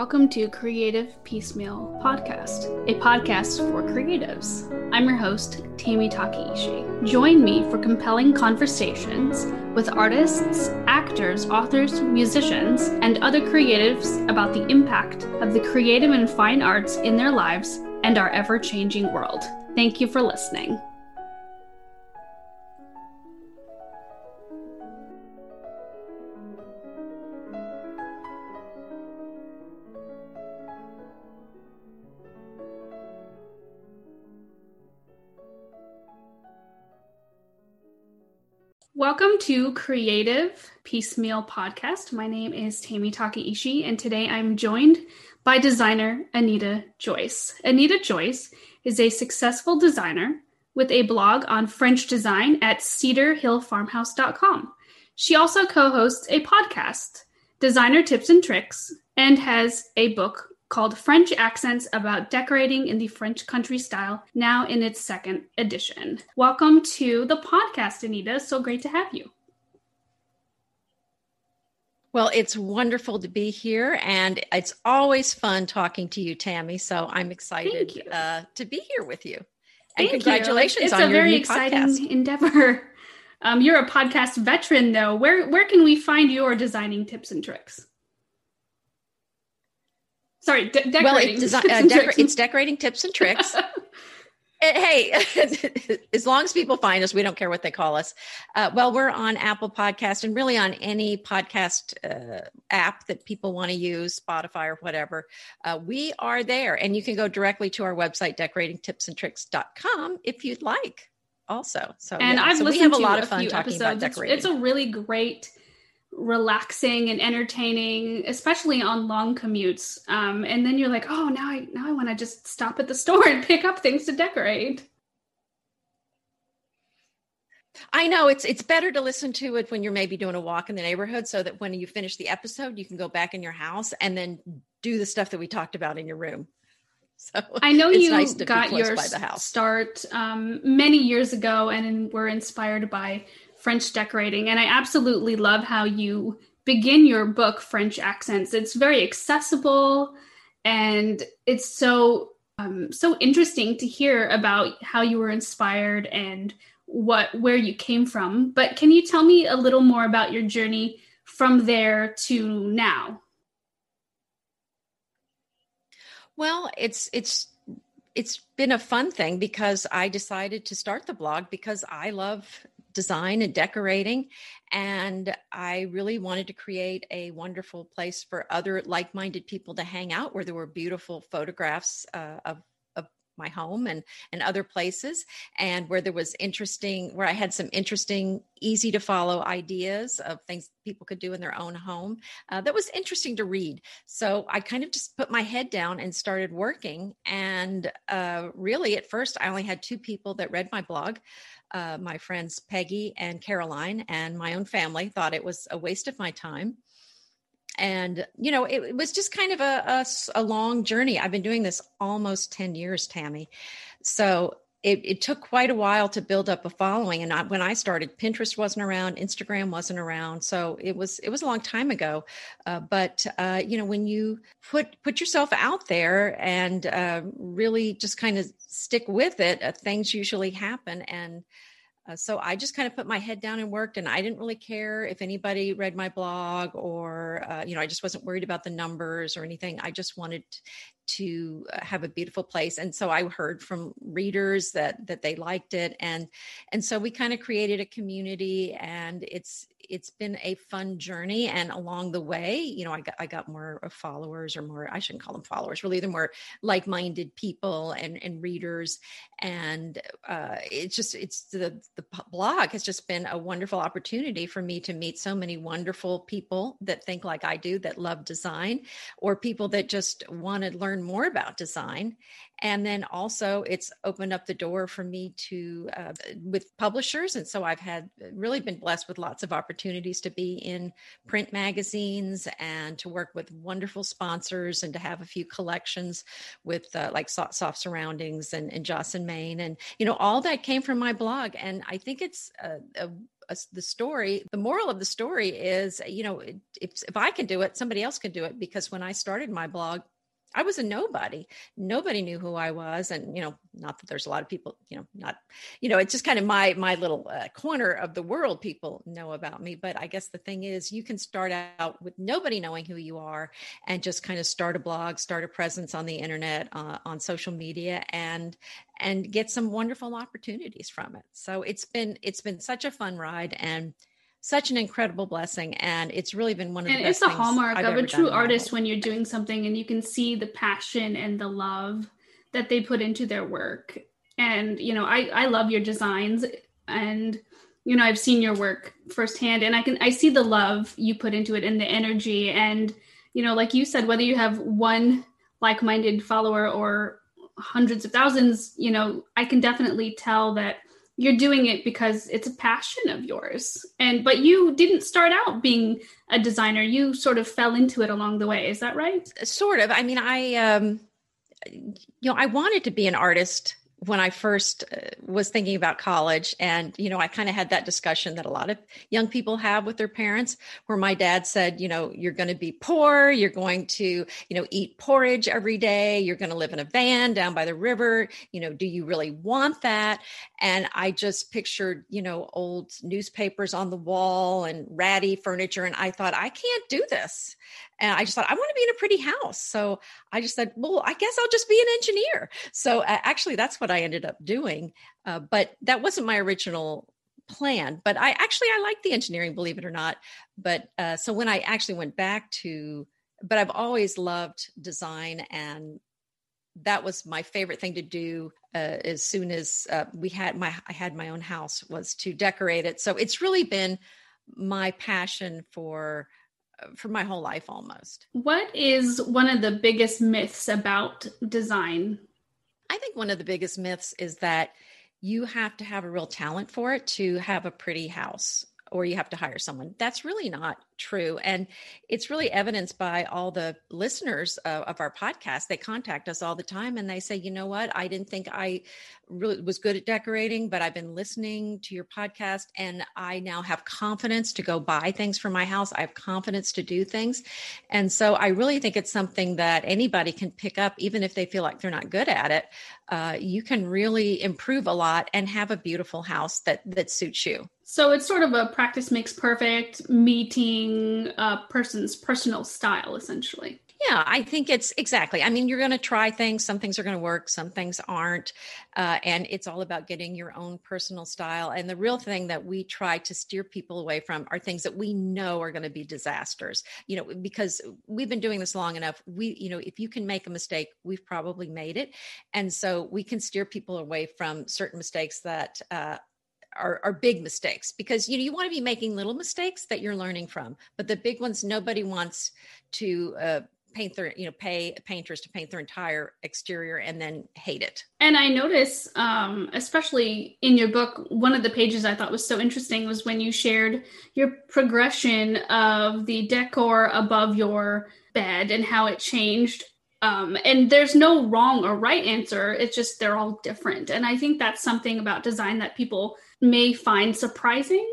welcome to Creative Peacemeal Podcast, a podcast for creatives. I'm your host, Tammy Takeishi. Join me for compelling conversations with artists, actors, authors, musicians, and other creatives about the impact of the creative and fine arts in their lives and our ever changing world. Thank you for listening. To Creative Peacemeal Podcast. My name is Tammy Takeishi, and today I'm joined by designer Anita Joyce. Anita Joyce is a successful designer with a blog on French design at cedarhillfarmhouse.com. She also co hosts a podcast, Designer Tips and Tricks, and has a book called French Accents About Decorating in the French Country Style, now in its second edition. Welcome to the podcast, Anita. So great to have you. Well, it's wonderful to be here, and it's always fun talking to you, Tammy. So I'm excited uh, to be here with you. And Thank congratulations you. It's on a your very exciting podcast. endeavor. Um, you're a podcast veteran, though. Where where can we find your designing tips and tricks? Sorry, de- decorating. Well, it's, desi- tips uh, and decor- tricks. it's decorating tips and tricks. Uh, hey, as long as people find us, we don't care what they call us. Uh, well, we're on Apple Podcast and really on any podcast uh, app that people want to use, Spotify or whatever. Uh, we are there, and you can go directly to our website, decoratingtipsandtricks.com, if you'd like. Also, so and yeah, I've so we listened have a lot of fun talking episodes. about It's- decorating. It's, a really great, relaxing and entertaining, especially on long commutes. Um, and then you're like, oh, now I now I want to just stop at the store and pick up things to decorate. I know it's it's better to listen to it when you're maybe doing a walk in the neighborhood so that when you finish the episode you can go back in your house and then do the stuff that we talked about in your room. So I know you nice got your the house. start um, many years ago and were inspired by French decorating. And I absolutely love how you begin your book, French Accents. It's very accessible and it's so um, so interesting to hear about how you were inspired and what where you came from. But can you tell me a little more about your journey from there to now? Well, it's it's it's been a fun thing because I decided to start the blog because I love design and decorating and I really wanted to create a wonderful place for other like-minded people to hang out where there were beautiful photographs uh, of of my home and and other places and where there was interesting where I had some interesting easy to follow ideas of things people could do in their own home uh, that was interesting to read so I kind of just put my head down and started working. And uh, really, at first, I only had two people that read my blog. Uh, my friends Peggy and Caroline, and my own family thought it was a waste of my time. And, you know, it, it was just kind of a a long journey. I've been doing this almost 10 years, Tammy. So it, it took quite a while to build up a following. And I, when I started, Pinterest wasn't around, Instagram wasn't around. So it was it was a long time ago. Uh, but uh, you know, when you put put yourself out there and uh, really just kind of stick with it, uh, things usually happen. And uh, so I just kind of put my head down and worked, and I didn't really care if anybody read my blog or, uh, you know, I just wasn't worried about the numbers or anything. I just wanted to uh, have a beautiful place, and so I heard from readers that that they liked it, and and so we kind of created a community, and it's it's been a fun journey. And along the way, you know, I got I got more followers, or more I shouldn't call them followers, really, they're more like minded people and and readers, and uh, it's just it's the the blog has just been a wonderful opportunity for me to meet so many wonderful people that think like I do that love design or people that just want to learn more about design and then also it's opened up the door for me to uh, with publishers and so I've had really been blessed with lots of opportunities to be in print magazines and to work with wonderful sponsors and to have a few collections with uh, like soft, soft surroundings and, and Joss and Main and you know all that came from my blog and I think it's a, a a, the story, the moral of the story is, you know, if if I can do it, somebody else can do it. Because when I started my blog, I was a nobody. Nobody knew who I was, and you know, not that there's a lot of people, you know, not, you know, it's just kind of my my little uh, corner of the world. People know about me, but I guess the thing is, you can start out with nobody knowing who you are, and just kind of start a blog, start a presence on the internet, uh, on social media, and and get some wonderful opportunities from it. So it's been it's been such a fun ride, and such an incredible blessing and it's really been one of and the it's a hallmark I've of a true artist when you're doing something and you can see the passion and the love that they put into their work. And you know i i love your designs and you know i've seen your work firsthand and i can i see the love you put into it and the energy. And you know like you said whether you have one like-minded follower or hundreds of thousands you know i can definitely tell that you're doing it because it's a passion of yours. And but you didn't start out being a designer. You sort of fell into it along the way. Is that right? Sort of. I mean i um you know i wanted to be an artist when I first uh, was thinking about college. And, you know, I kind of had that discussion that a lot of young people have with their parents, where my dad said, you know, you're going to be poor, you're going to, you know, eat porridge every day, you're going to live in a van down by the river. You know, do you really want that? And I just pictured, you know, old newspapers on the wall and ratty furniture. And I thought, I can't do this. And I just thought, I want to be in a pretty house. So I just said, well, I guess I'll just be an engineer. So uh, actually, that's what I ended up doing. Uh, but that wasn't my original plan. But I actually, I like the engineering, believe it or not. But uh, so when I actually went back to, but I've always loved design and that was my favorite thing to do uh, as soon as uh, we had my i had my own house was to decorate it so it's really been my passion for for my whole life almost. What is one of the biggest myths about design? I think one of the biggest myths is that you have to have a real talent for it to have a pretty house or you have to hire someone. That's really not true. And it's really evidenced by all the listeners uh, of our podcast. They contact us all the time and they say, you know what? I didn't think I really was good at decorating, but I've been listening to your podcast and I now have confidence to go buy things for my house. I have confidence to do things. And so I really think it's something that anybody can pick up, even if they feel like they're not good at it. Uh, you can really improve a lot and have a beautiful house that that suits you. So it's sort of a practice makes perfect, meeting a person's personal style, essentially. Yeah, I think it's exactly. I mean, you're going to try things. Some things are going to work, some things aren't. Uh, and it's all about getting your own personal style. And the real thing that we try to steer people away from are things that we know are going to be disasters, you know, because we've been doing this long enough. We, you know, if you can make a mistake, we've probably made it. And so we can steer people away from certain mistakes that, uh, are, are big mistakes because you know you want to be making little mistakes that you're learning from but the big ones nobody wants to uh, paint their you know pay painters to paint their entire exterior and then hate it. And i notice um, especially in your book one of the pages i thought was so interesting was when you shared your progression of the decor above your bed and how it changed um, and there's no wrong or right answer it's just they're all different. And i think that's something about design that people may find surprising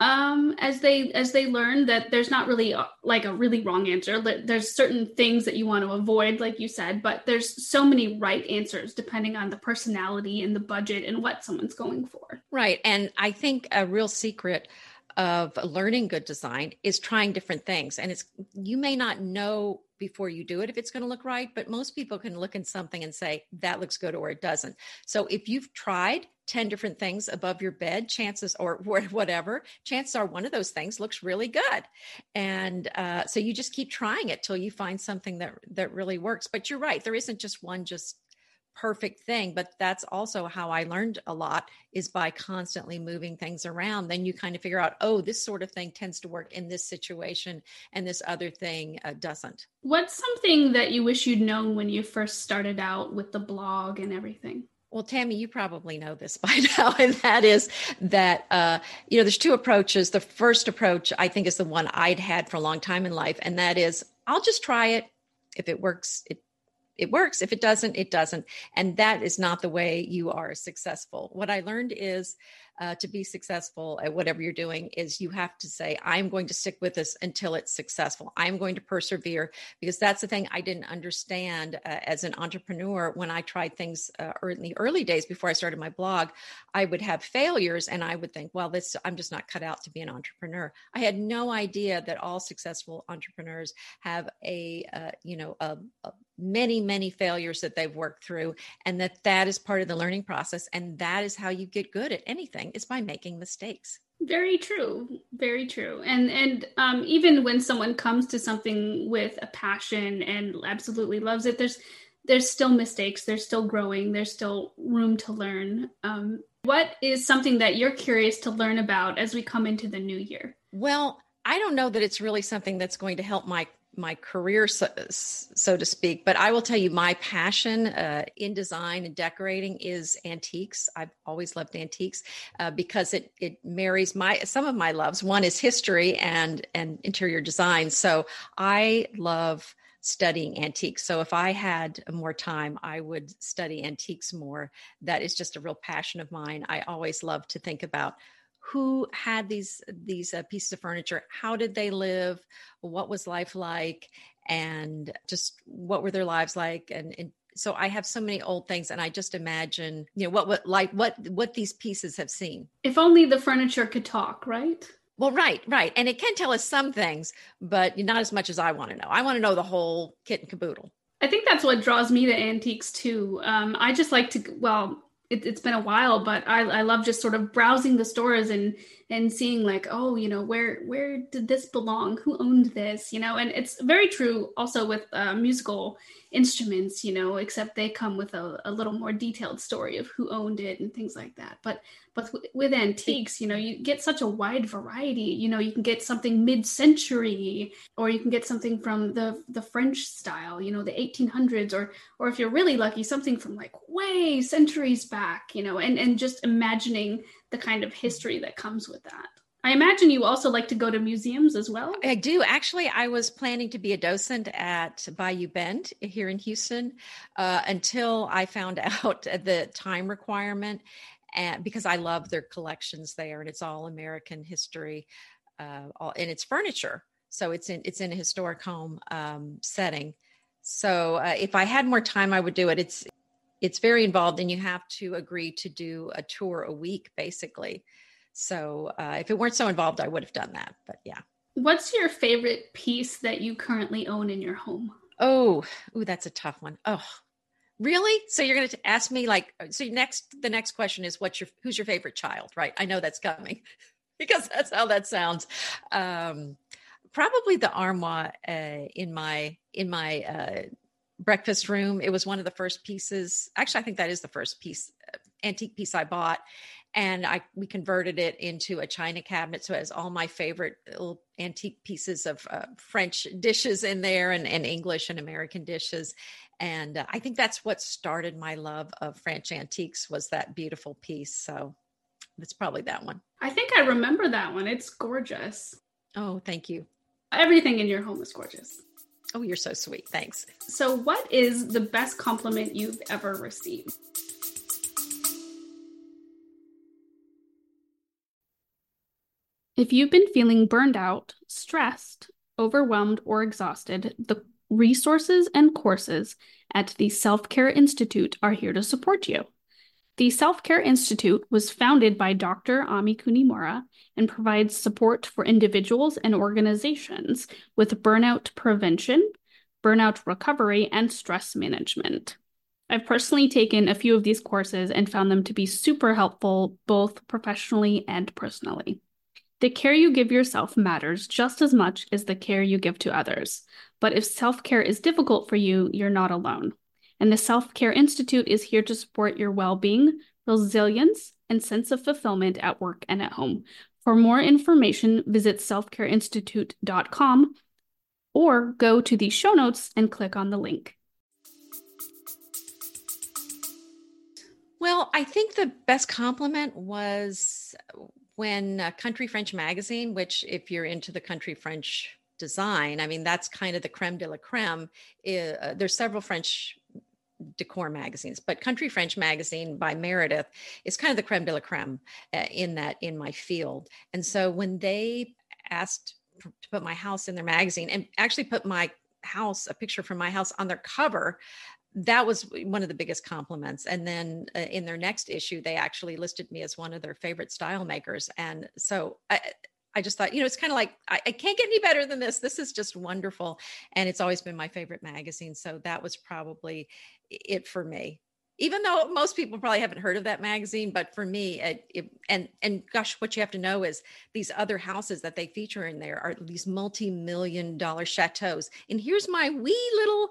um, as they as they learn that there's not really a, like a really wrong answer. There's certain things that you want to avoid, like you said, but there's so many right answers depending on the personality and the budget and what someone's going for. Right, and I think a real secret of learning good design is trying different things, and it's you may not know before you do it if it's going to look right but most people can look in something and say that looks good or it doesn't. So if you've tried 10 different things above your bed chances or whatever chances are one of those things looks really good. And uh, so you just keep trying it till you find something that that really works. But you're right there isn't just one just perfect thing but that's also how i learned a lot is by constantly moving things around then you kind of figure out oh this sort of thing tends to work in this situation and this other thing uh, doesn't what's something that you wish you'd known when you first started out with the blog and everything well, Tammy, you probably know this by now, and that is that uh, you know there's two approaches. The first approach, I think, is the one I'd had for a long time in life, and that is I'll just try it. If it works, it it works. If it doesn't, it doesn't. And that is not the way you are successful. What I learned is uh, to be successful at whatever you're doing is you have to say, I'm going to stick with this until it's successful. I'm going to persevere because that's the thing I didn't understand uh, as an entrepreneur when I tried things uh, in the early days before I started my blog. I would have failures and I would think, well, this, I'm just not cut out to be an entrepreneur. I had no idea that all successful entrepreneurs have a, uh, you know, a, a many many failures that they've worked through and that that is part of the learning process and that is how you get good at anything is by making mistakes. Very true very true and and um, even when someone comes to something with a passion and absolutely loves it there's there's still mistakes there's still growing there's still room to learn. Um, what is something that you're curious to learn about as we come into the new year? Well i don't know that it's really something that's going to help my my career, so, so, to speak. But I will tell you, my passion uh, in design and decorating is antiques. I've always loved antiques uh, because it it marries my some of my loves. One is history and and interior design. So I love studying antiques. So if I had more time, I would study antiques more. That is just a real passion of mine. I always love to think about who had these these uh, pieces of furniture? How did they live? What was life like? And just what were their lives like? And, and so i have so many old things and i just imagine you know what what like what what these pieces have seen. If only the furniture could talk right? Well right right. And it can tell us some things but not as much as i want to know. I want to know the whole kit and caboodle. I think that's what draws me to antiques too. Um, i just like to well it, has been a while, but I, I love just sort of browsing the stores and and seeing like, oh, you know, where where did this belong? Who owned this? You know, and it's very true also with uh, musical instruments, you know, except they come with a, a little more detailed story of who owned it and things like that. But but with antiques, you know, you get such a wide variety. You know, you can get something mid-century, or you can get something from the the French style, you know, the 1800s, or or if you're really lucky, something from like way centuries back. You know, and and just imagining the kind of history that comes with that. I imagine you also like to go to museums as well. I do. Actually, I was planning to be a docent at Bayou Bend here in Houston uh, until I found out the time requirement. And because I love their collections there, and it's all American history, uh, all, and it's furniture, so it's in it's in a historic home um, setting. So uh, if I had more time, I would do it. It's it's very involved, and you have to agree to do a tour a week, basically. So uh, if it weren't so involved, I would have done that. But yeah. What's your favorite piece that you currently own in your home? Oh, ooh, that's a tough one. Oh, really? So you're going to ask me like, so next, the next question is what's your, who's your favorite child? Right. I know that's coming because that's how that sounds. Um, probably the armoire uh, in my, in my, uh, breakfast room. It was one of the first pieces. Actually, I think that is the first piece, uh, antique piece I bought and I we converted it into a china cabinet, so it has all my favorite little antique pieces of uh, French dishes in there, and, and English and American dishes. And uh, I think that's what started my love of French antiques was that beautiful piece. So it's probably that one. I think I remember that one. It's gorgeous. Oh, thank you. Everything in your home is gorgeous. Oh, you're so sweet. Thanks. So, what is the best compliment you've ever received? If you've been feeling burned out, stressed, overwhelmed, or exhausted, the resources and courses at the Self Care Institute are here to support you. The Self Care Institute was founded by Dr. Ami Kunimura and provides support for individuals and organizations with burnout prevention, burnout recovery, and stress management. I've personally taken a few of these courses and found them to be super helpful both professionally and personally. The care you give yourself matters just as much as the care you give to others. But if self care is difficult for you, you're not alone. And the Self Care Institute is here to support your well being, resilience, and sense of fulfillment at work and at home. For more information, visit selfcareinstitute.com or go to the show notes and click on the link. Well, I think the best compliment was when uh, Country French Magazine, which, if you're into the country French design, I mean, that's kind of the creme de la creme. Uh, there's several French decor magazines, but Country French magazine by Meredith is kind of the creme de la creme uh, in that in my field. And so when they asked to put my house in their magazine and actually put my house, a picture from my house on their cover, that was one of the biggest compliments. And then uh, in their next issue, they actually listed me as one of their favorite style makers. And so I, I just thought, you know, it's kind of like, I, I, can't get any better than this. This is just wonderful. And it's always been my favorite magazine. So that was probably it for me. Even though most people probably haven't heard of that magazine, but for me, it, it, and and gosh, what you have to know is these other houses that they feature in there are these multi-million dollar chateaus. And here's my wee little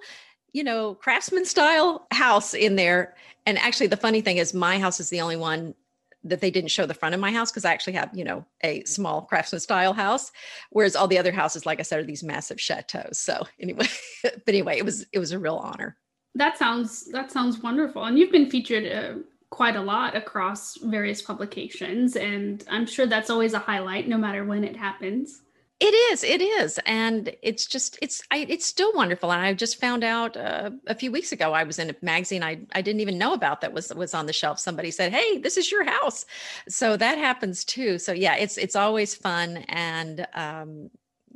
you know, craftsman style house in there. And actually, the funny thing is, my house is the only one that they didn't show the front of my house because I actually have, you know, a small craftsman style house, whereas all the other houses, like I said, are these massive chateaus. So anyway, but anyway, it was it was a real honor. That sounds that sounds wonderful, and you've been featured uh, quite a lot across various publications, and I'm sure that's always a highlight, no matter when it happens. It is, it is, and it's just it's I, it's still wonderful. And I just found out uh, a few weeks ago I was in a magazine I I didn't even know about that was was on the shelf. Somebody said, "Hey, this is your house," so that happens too. So yeah, it's it's always fun, and um,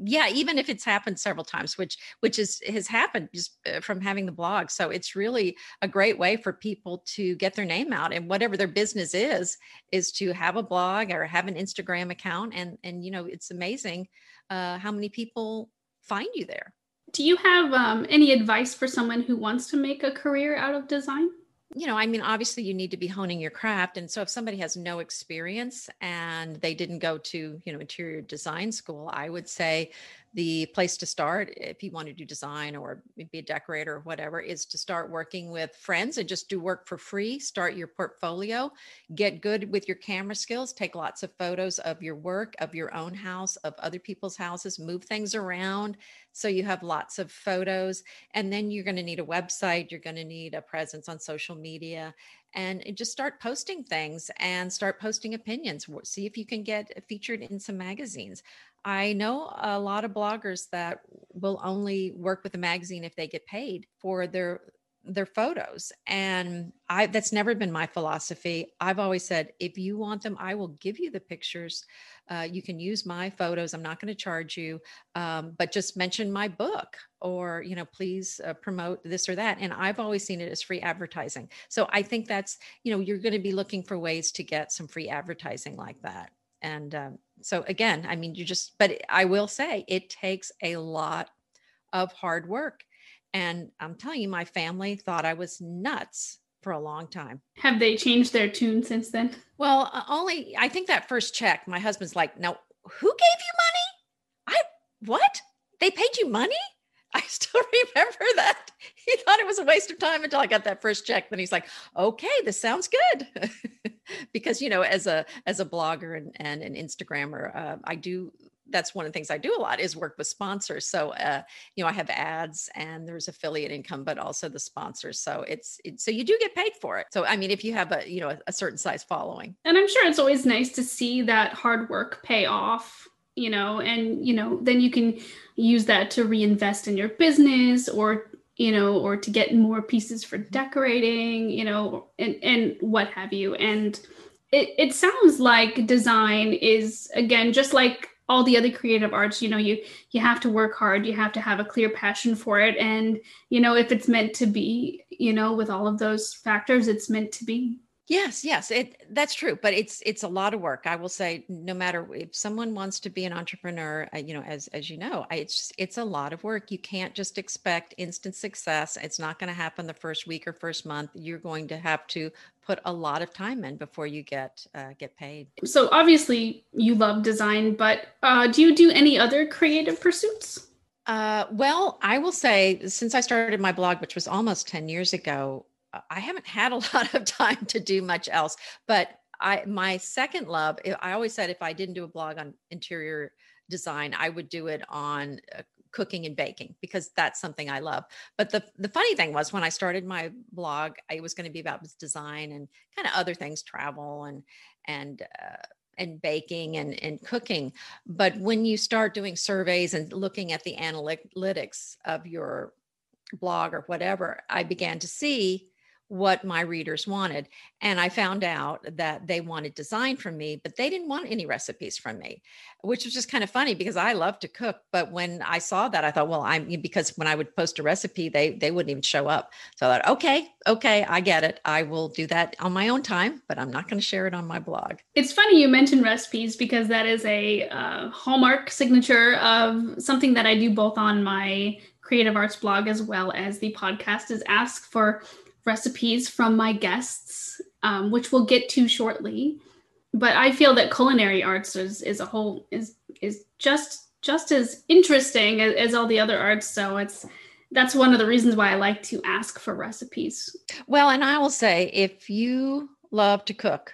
yeah even if it's happened several times which which is has happened just uh, from having the blog. So it's really a great way for people to get their name out and whatever their business is is to have a blog or have an instagram account and and you know it's amazing uh, how many people find you there. Do you have um, any advice for someone who wants to make a career out of design you know, I mean, obviously you need to be honing your craft. And so if somebody has no experience and they didn't go to, you know, interior design school, I would say the place to start if you want to do design or be a decorator or whatever is to start working with friends and just do work for free start your portfolio get good with your camera skills take lots of photos of your work of your own house of other people's houses move things around so you have lots of photos and then you're going to need a website you're going to need a presence on social media and eh, just start posting things and start posting opinions see if you can get eh, featured in some magazines. I know a lot of bloggers that will only work with a magazine if they get paid for their their photos and i that's never been my philosophy. I've always said if you want them i will give you the pictures. Uh, you can use my photos. I'm not going to charge you um, but just mention my book or you know please uh, promote this or that. And i've always seen it as free advertising. So i think that's you know you're going to be looking for ways to get some free advertising like that. And um, so again i mean you just but i will say it takes a lot of hard work and i'm telling you my family thought i was nuts for a long time have they changed their tune since then well uh, only i think that first check my husband's like now who gave you money i what they paid you money I still remember that. He thought it was a waste of time until I got that first check. Then he's like, "Okay, this sounds good," because you know, as a as a blogger and, and an Instagrammer, uh, I do. That's one of the things I do a lot is work with sponsors. So, uh, you know, I have ads and there's affiliate income, but also the sponsors. So it's, it's so you do get paid for it. So, I mean, if you have a you know a, a certain size following, and I'm sure it's always nice to see that hard work pay off you know and you know then you can use that to reinvest in your business or you know or to get more pieces for decorating you know and and what have you and it, it sounds like design is again just like all the other creative arts you know you you have to work hard you have to have a clear passion for it and you know if it's meant to be you know with all of those factors it's meant to be Yes, yes, it that's true, but it's it's a lot of work. I will say, no matter if someone wants to be an entrepreneur, you know, as as you know, it's just, it's a lot of work. You can't just expect instant success. It's not going to happen the first week or first month. You're going to have to put a lot of time in before you get uh, get paid. So obviously, you love design, but uh, do you do any other creative pursuits? Uh, well, I will say, since I started my blog, which was almost ten years ago, I haven't had a lot of time to do much else, but I my second love, I always said if I didn't do a blog on interior design, I would do it on uh, cooking and baking because that's something I love. But the the funny thing was when I started my blog, it was going to be about design and kind of other things, travel and and uh, and baking and, and cooking. But when you start doing surveys and looking at the analytics of your blog or whatever, I began to see what my readers wanted. And I found out that they wanted design from me, but they didn't want any recipes from me, which was just kind of funny because I love to cook. But when I saw that, I thought, well, I'm because when I would post a recipe, they they wouldn't even show up. So I thought, okay, okay, I get it. I will do that on my own time, but I'm not going to share it on my blog. It's funny you mentioned recipes because that is a uh, hallmark signature of something that I do both on my creative arts blog as well as the podcast is ask for recipes from my guests, um, which we'll get to shortly. But I feel that culinary arts is, is a whole is is just just as interesting as, as all the other arts. So it's that's one of the reasons why I like to ask for recipes. Well, and I will say, if you love to cook,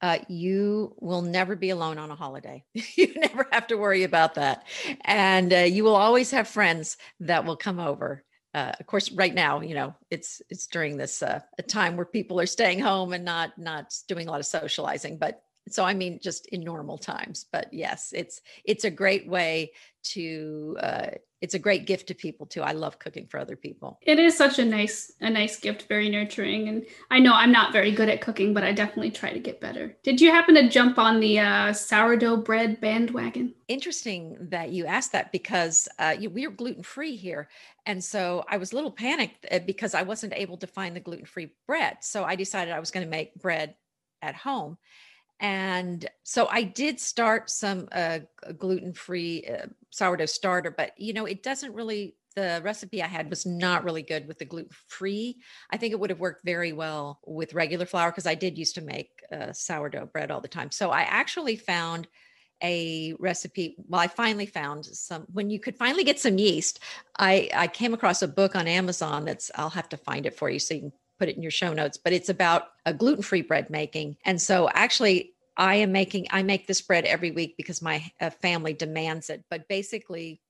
uh, you will never be alone on a holiday. you never have to worry about that. And uh, you will always have friends that will come over uh, of course right now you know it's it's during this uh, a time where people are staying home and not not doing a lot of socializing but so i mean just in normal times but yes it's it's a great way to uh, it's a great gift to people too. I love cooking for other people. It is such a nice a nice gift very nurturing and i know i'm not very good at cooking but i definitely try to get better. Did you happen to jump on the uh, sourdough bread bandwagon? Interesting that you asked that because uh, we are gluten free here and so i was a little panicked uh, because i wasn't able to find the gluten free bread. So i decided i was going to make bread at home and so i did start some uh, gluten-free uh, sourdough starter but you know it doesn't really the recipe i had was not really good with the gluten-free. I think it would have worked very well with regular flour because i did used to make uh, sourdough bread all the time. So i actually found a recipe well i finally found some when you could finally get some yeast i i came across a book on amazon that's i'll have to find it for you so you can put it in your show notes, but it's about a gluten free bread making. And so actually, I am making, I make this bread every week because my uh, family demands it. But basically,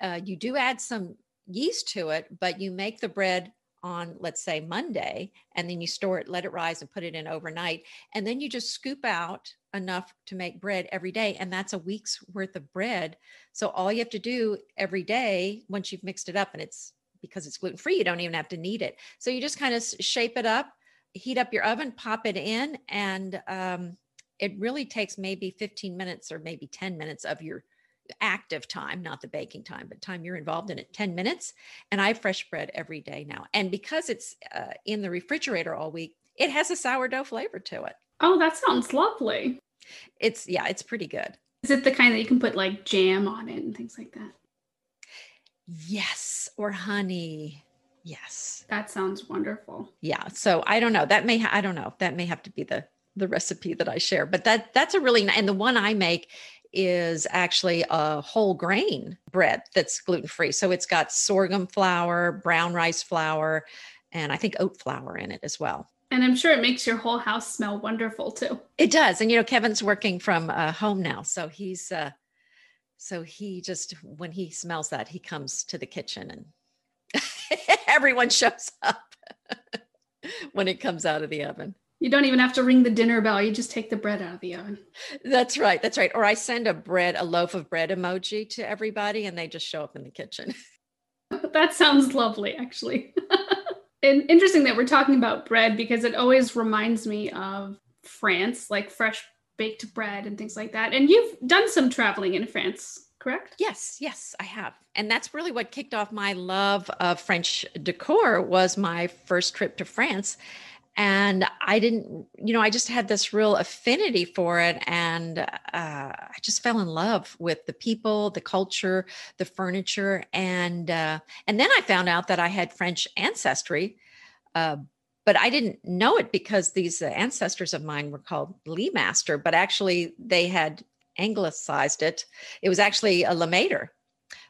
uh, you do add some yeast to it, but you make the bread on, let's say, Monday, and then you store it, let it rise, and put it in overnight. And then you just scoop out enough to make bread every day. And that's a week's worth of bread. So all you have to do every day, once you've mixed it up, and it's because it's gluten free, you don't even have to knead it. So you just kind of shape it up, heat up your oven, pop it in, and um, it really takes maybe 15 minutes or maybe 10 minutes of your active time, not the baking time, but time you're involved in it, 10 minutes. And I have fresh bread every day now. And because it's uh, in the refrigerator all week, it has a sourdough flavor to it. Oh, that sounds lovely. It's, yeah, it's pretty good. Is it the kind that you can put like jam on it and things like that? Yes, or honey. Yes. That sounds wonderful. Yeah. So I don't know. That may ha- I don't know. That may have to be the the recipe that I share. But that that's a really and the one I make is actually a whole grain bread that's gluten free. So it's got sorghum flour, brown rice flour, and I think oat flour in it as well. And I'm sure it makes your whole house smell wonderful too. It does. And you know, Kevin's working from uh, home now, so he's uh, so he just, when he smells that, he comes to the kitchen and everyone shows up when it comes out of the oven. You don't even have to ring the dinner bell. You just take the bread out of the oven. That's right. That's right. Or I send a bread, a loaf of bread emoji to everybody and they just show up in the kitchen. that sounds lovely, actually. and interesting that we're talking about bread because it always reminds me of France, like fresh baked bread and things like that. And you've done some traveling in France, correct? Yes, yes, I have. And that's really what kicked off my love of French decor was my first trip to France. And I didn't, you know, I just had this real affinity for it. And uh, I just fell in love with the people, the culture, the furniture. And, uh, and then I found out that I had French ancestry. Uh, but I didn't know it because these uh, ancestors of mine were called Lee Master, but actually they had anglicized it. It was actually a Lemaitre.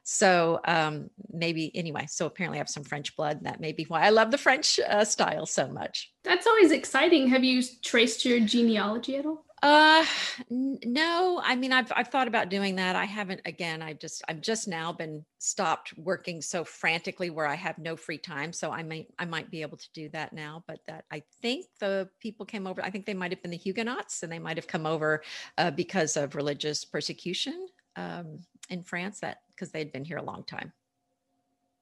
So um, maybe anyway. So apparently, I have some French blood. And That may be why I love the French uh, style so much. That's always exciting. Have you traced your genealogy at all? Uh, n- no. I mean, I've I've thought about doing that. I haven't. Again, I just I've just now been stopped working so frantically where I have no free time. So I might I might be able to do that now. But that I think the people came over. I think they might have been the Huguenots, and they might have come over uh, because of religious persecution um, in France. That because they'd been here a long time.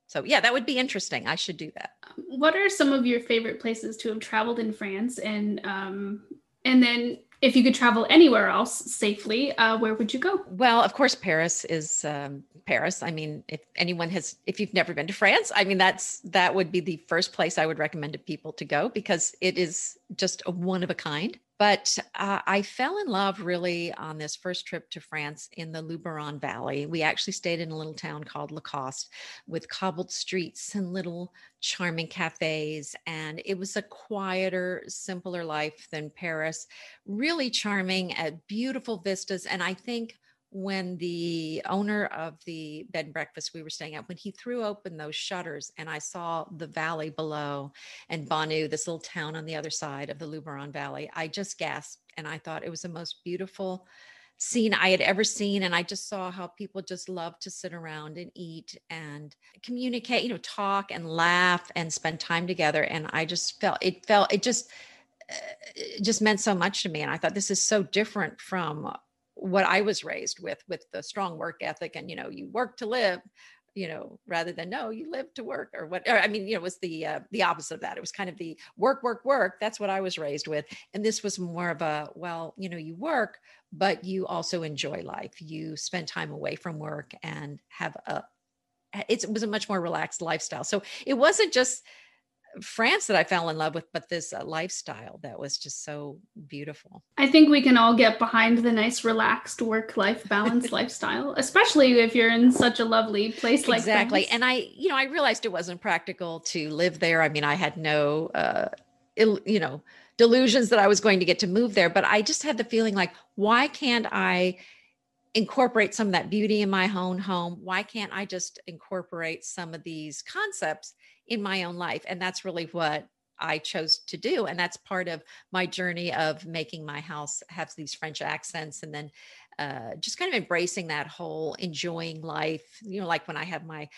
So yeah, that would be interesting. I should do that. What are some of your favorite places to have traveled in France, and um, and then if you could travel anywhere else safely, uh, where would you go? Well, of course, Paris is um, Paris. I mean, if anyone has, if you've never been to France, I mean, that's that would be the first place I would recommend to people to go because it is just a one of a kind. But uh, I fell in love really on this first trip to France in the Luberon Valley. We actually stayed in a little town called Lacoste with cobbled streets and little charming cafes. And it was a quieter, simpler life than Paris. Really charming, at beautiful vistas. And I think when the owner of the bed and breakfast we were staying at when he threw open those shutters and i saw the valley below and Bonnieux this little town on the other side of the luberon valley i just gasped and i thought it was the most beautiful scene i had ever seen and i just saw how people just love to sit around and eat and communicate you know talk and laugh and spend time together and i just felt it felt it just uh, it just meant so much to me and i thought this is so different from what I was raised with, with the strong work ethic and, you know, you work to live, you know, rather than no, you live to work or what, or, I mean, you know, it was the, uh, the opposite of that. It was kind of the work, work, work. That's what I was raised with. And this was more of a, well, you know, you work, but you also enjoy life. You spend time away from work and have a, it was a much more relaxed lifestyle. So it wasn't just France that I fell in love with, but this uh, lifestyle that was just so beautiful. I think we can all get behind the nice, relaxed work life balance lifestyle, especially if you're in such a lovely place like exactly. France. And I, you know, I realized it wasn't practical to live there. I mean, I had no, uh, il- you know, delusions that I was going to get to move there, but I just had the feeling like, why can't I? Incorporate some of that beauty in my own home why can't i just incorporate some of these concepts in my own life. And that's really what I chose to do. And that's part of my journey of making my house have these French accents and then uh, just kind of embracing that whole enjoying life. You know, like when I have my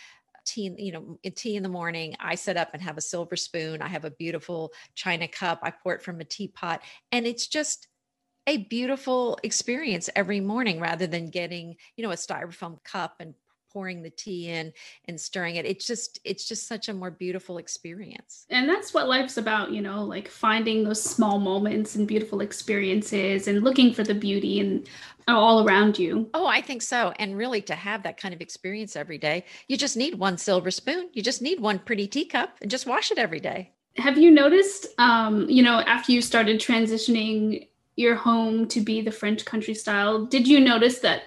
tea, you know, tea in the morning, I set up and have a silver spoon. I have a beautiful china cup. I pour it from a teapot. And it's just, a beautiful experience every morning rather than getting you know a styrofoam cup and pouring the tea in and stirring it. It's just it's just such a more beautiful experience. And that's what life's about you know like finding those small moments and beautiful experiences and looking for the beauty and all around you. Oh i think so. And really to have that kind of experience every day you just need one silver spoon. You just need one pretty teacup and just wash it every day. Have you noticed um you know after you started transitioning your home to be the french country style did you notice that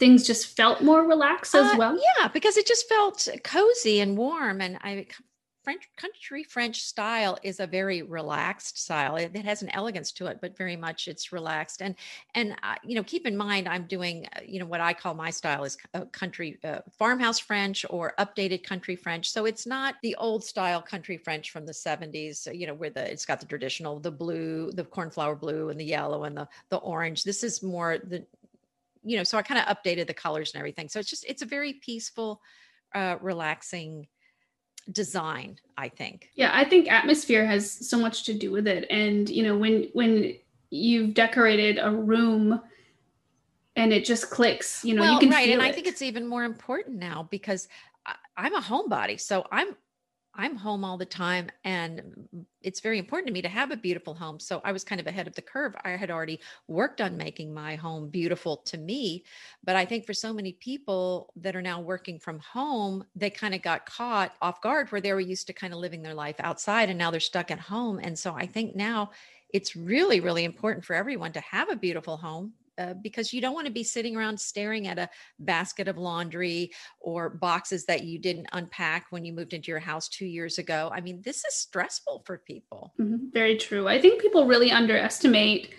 things just felt more relaxed as uh, well? Yeah, because it just felt cozy and warm. And I French country French style is a very relaxed style. It, it, has an elegance to it, but very much it's relaxed. And and uh, you know, keep in mind, I'm doing uh, you know what I call my style is country uh, farmhouse French or updated country French. So it's not the old style country French from the 70s. You know, where the it's got the traditional the blue, the cornflower blue, and the yellow and the the orange. This is more the you know, so I kind of updated the colors and everything. So it's just, it's a very peaceful, uh, relaxing design, I think. Yeah, I think atmosphere has so much to do with it. And, you know, when, when you've decorated a room and it just clicks, you know, well, you can right. feel and it. I think it's even more important now because I, I'm a homebody. So I'm I'm home all the time and it's very important to me to have a beautiful home. So I was kind of ahead of the curve. I had already worked on making my home beautiful to me. But I think for so many people that are now working from home, they kind of got caught off guard where they were used to kind of living their life outside and now they're stuck at home. And so I think now it's really, really important for everyone to have a beautiful home uh, because you don't want to be sitting around staring at a basket of laundry or boxes that you didn't unpack when you moved into your house two years ago. I mean, this is stressful for people. Mm-hmm. Very true. I think people really underestimate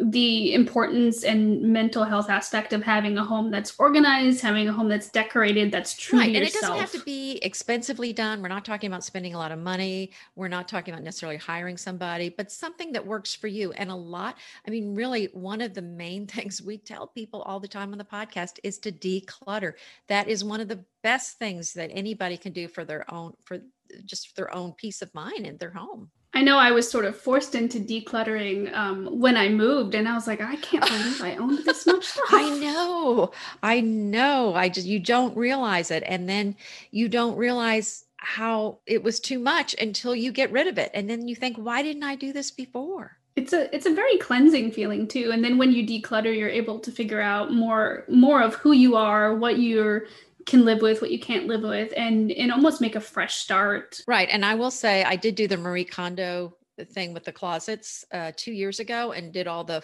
the importance and mental health aspect of having a home that's organized, having a home that's decorated, that's true right. and yourself. it doesn't have to be expensively done. We're not talking about spending a lot of money. We're not talking about necessarily hiring somebody, but something that works for you. And a lot, I mean, really, one of the main things we tell people all the time on the podcast is to declutter. That is one of the best things that anybody can do for their own, for just their own peace of mind in their home. I know I was sort of forced into decluttering um, when I moved, and I was like, I can't believe I owned this much stuff. I know, I know. I just you don't realize it, and then you don't realize how it was too much until you get rid of it, and then you think, why didn't I do this before? It's a it's a very cleansing feeling too, and then when you declutter, you're able to figure out more more of who you are, what you're can live with, what you can't live with, and and almost make a fresh start. Right. And I will say I did do the Marie Kondo thing with the closets uh, two years ago and did all the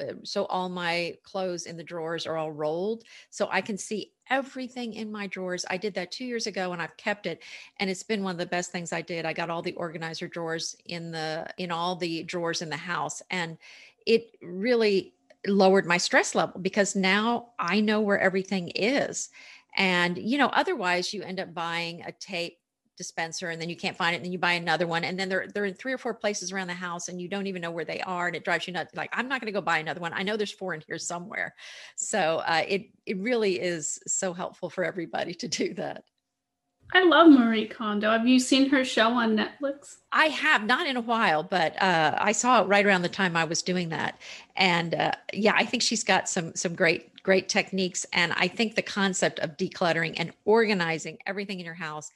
uh, so all my clothes in the drawers are all rolled. So i can see everything in my drawers. I did that two years ago and i've kept it. And it's been one of the best things i did. I got all the organizer drawers in the in all the drawers in the house. And it really lowered my stress level because now i know where everything is and, you know, otherwise you end up buying a tape dispenser and then you can't find it and then you buy another one and then they're they're in three or four places around the house and you don't even know where they are and it drives you nuts. Like i'm not going to go buy another one. I know there's four in here somewhere. So uh, it it really is so helpful for everybody to do that. I love Marie Kondo. Have you seen her show on Netflix? I have not in a while, but uh, I saw it right around the time I was doing that, and uh, yeah, I think she's got some some great great techniques. And I think the concept of decluttering and organizing everything in your house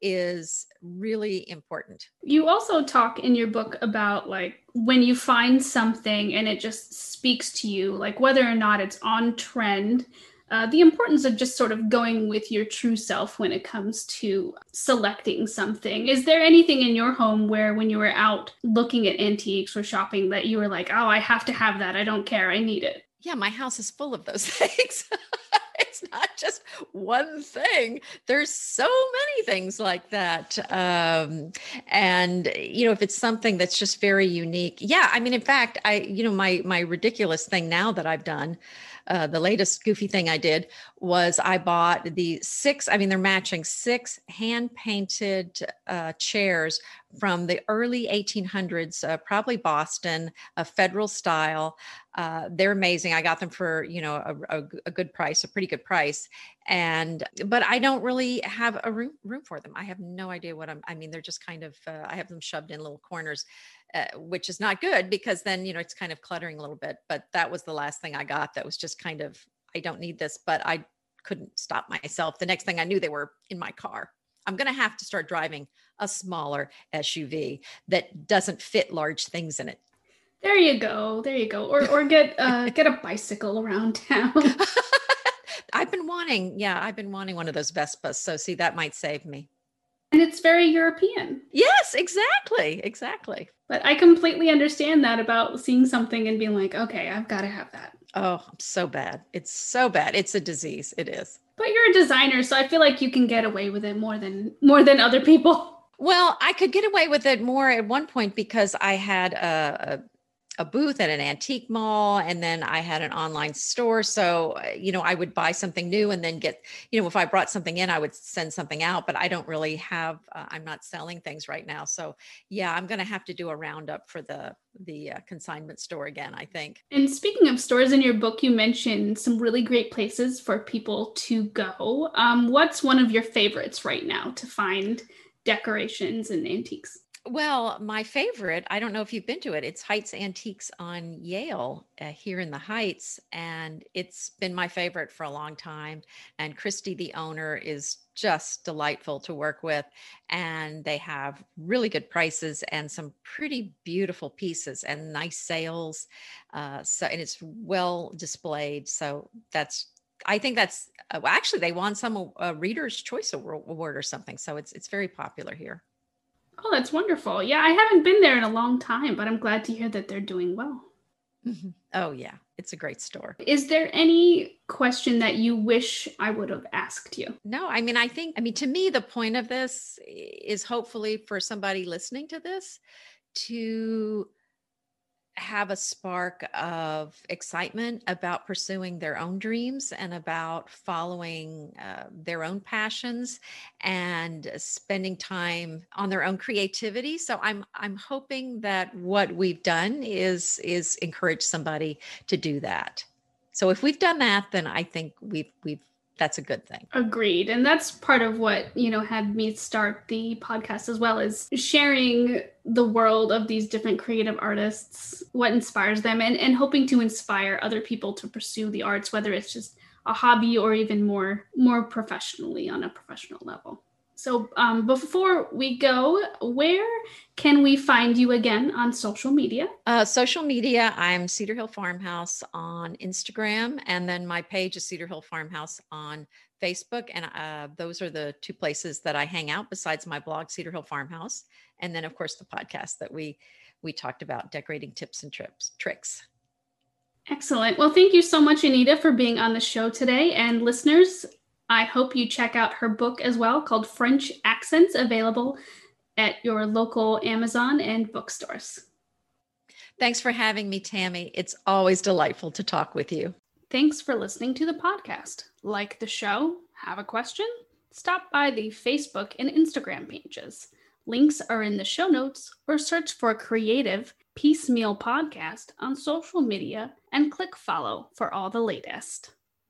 is really important. You also talk in your book about like when you find something and it just speaks to you, like whether or not it's on trend uh, the importance of just sort of going with your true self when it comes to selecting something. Is there anything in your home where, when you were out looking at antiques or shopping, that you were like, oh, I have to have that. I don't care. I need it? Yeah, my house is full of those things. it's not just one thing there's so many things like that um, and you know if it's something that's just very unique yeah i mean in fact i you know my my ridiculous thing now that i've done uh, the latest goofy thing I did was I bought the six, I mean, they're matching six hand painted uh, chairs from the early 1800s, uh, probably Boston, a federal style. Uh, they're amazing. I got them for, you know, a, a, a, good price, a pretty good price. And, but I don't really have a room, room for them. I have no idea what I'm, I mean, they're just kind of, uh, I have them shoved in little corners uh, which is not good because then you know it's kind of cluttering a little bit but that was the last thing i got that was just kind of i don't need this but i couldn't stop myself. The next thing i knew they were in my car. I'm going to have to start driving a smaller suv that doesn't fit large things in it. There you go there you go. Or or get uh get a bicycle around town. I've been wanting yeah i've been wanting one of those vespas so see that might save me and it's very European. Yes, exactly. Exactly. But I completely understand that about seeing something and being like, okay, I've got to have that. Oh, so bad. It's so bad. It's a disease. It is. But you're a designer, so I feel like you can get away with it more than more than other people. Well, I could get away with it more at one point because I had a, a booth at an antique mall and then I had an online store. So, uh, you know, I would buy something new and then get, you know, if I brought something in, I would send something out, but I don't really have, uh, I'm not selling things right now. So, yeah, I'm going to have to do a roundup for the, the uh, consignment store again, I think. And speaking of stores in your book, you mentioned some really great places for people to go. Um, what's one of your favorites right now to find decorations and antiques? Well, my favorite, I don't know if you've been to it, it's Heights Antiques on Yale uh, here in the Heights. And it's been my favorite for a long time. And Christy, the owner, is just delightful to work with. And they have really good prices and some pretty beautiful pieces and nice sales. Uh, so, and it's well displayed. So that's I think that's uh, actually they won some Reader's Choice Award or something. So it's it's very popular here. Oh, that's wonderful. Yeah, I haven't been there in a long time, but I'm glad to hear that they're doing well. Mm-hmm. Oh, yeah. It's a great store. Is there any question that you wish I would have asked you? No, I mean, I think, I mean, to me, the point of this is hopefully for somebody listening to this to have a spark of excitement about pursuing their own dreams and about following uh, their own passions and spending time on their own creativity. So i'm i'm hoping that what we've done is is encourage somebody to do that. So if we've done that then i think we've we've that's a good thing. Agreed. And that's part of what, you know, had me start the podcast as well is sharing the world of these different creative artists, what inspires them and, and hoping to inspire other people to pursue the arts, whether it's just a hobby or even more more professionally on a professional level. So um, before we go, where can we find you again on social media? Uh, social media, I'm Cedar Hill Farmhouse on Instagram, and then my page is Cedar Hill Farmhouse on Facebook. And uh, those are the two places that I hang out besides my blog, Cedar Hill Farmhouse. And then, of course, the podcast that we we talked about decorating tips and trips tricks. Excellent. Well, thank you so much, Anita, for being on the show today. And listeners, I hope you check out her book as well called French Accents, available at your local Amazon and bookstores. Thanks for having me, Tammy. It's always delightful to talk with you. Thanks for listening to the podcast. Like the show? Have a question? Stop by the Facebook and Instagram pages. Links are in the show notes or search for Creative Peacemeal Podcast on social media and click follow for all the latest.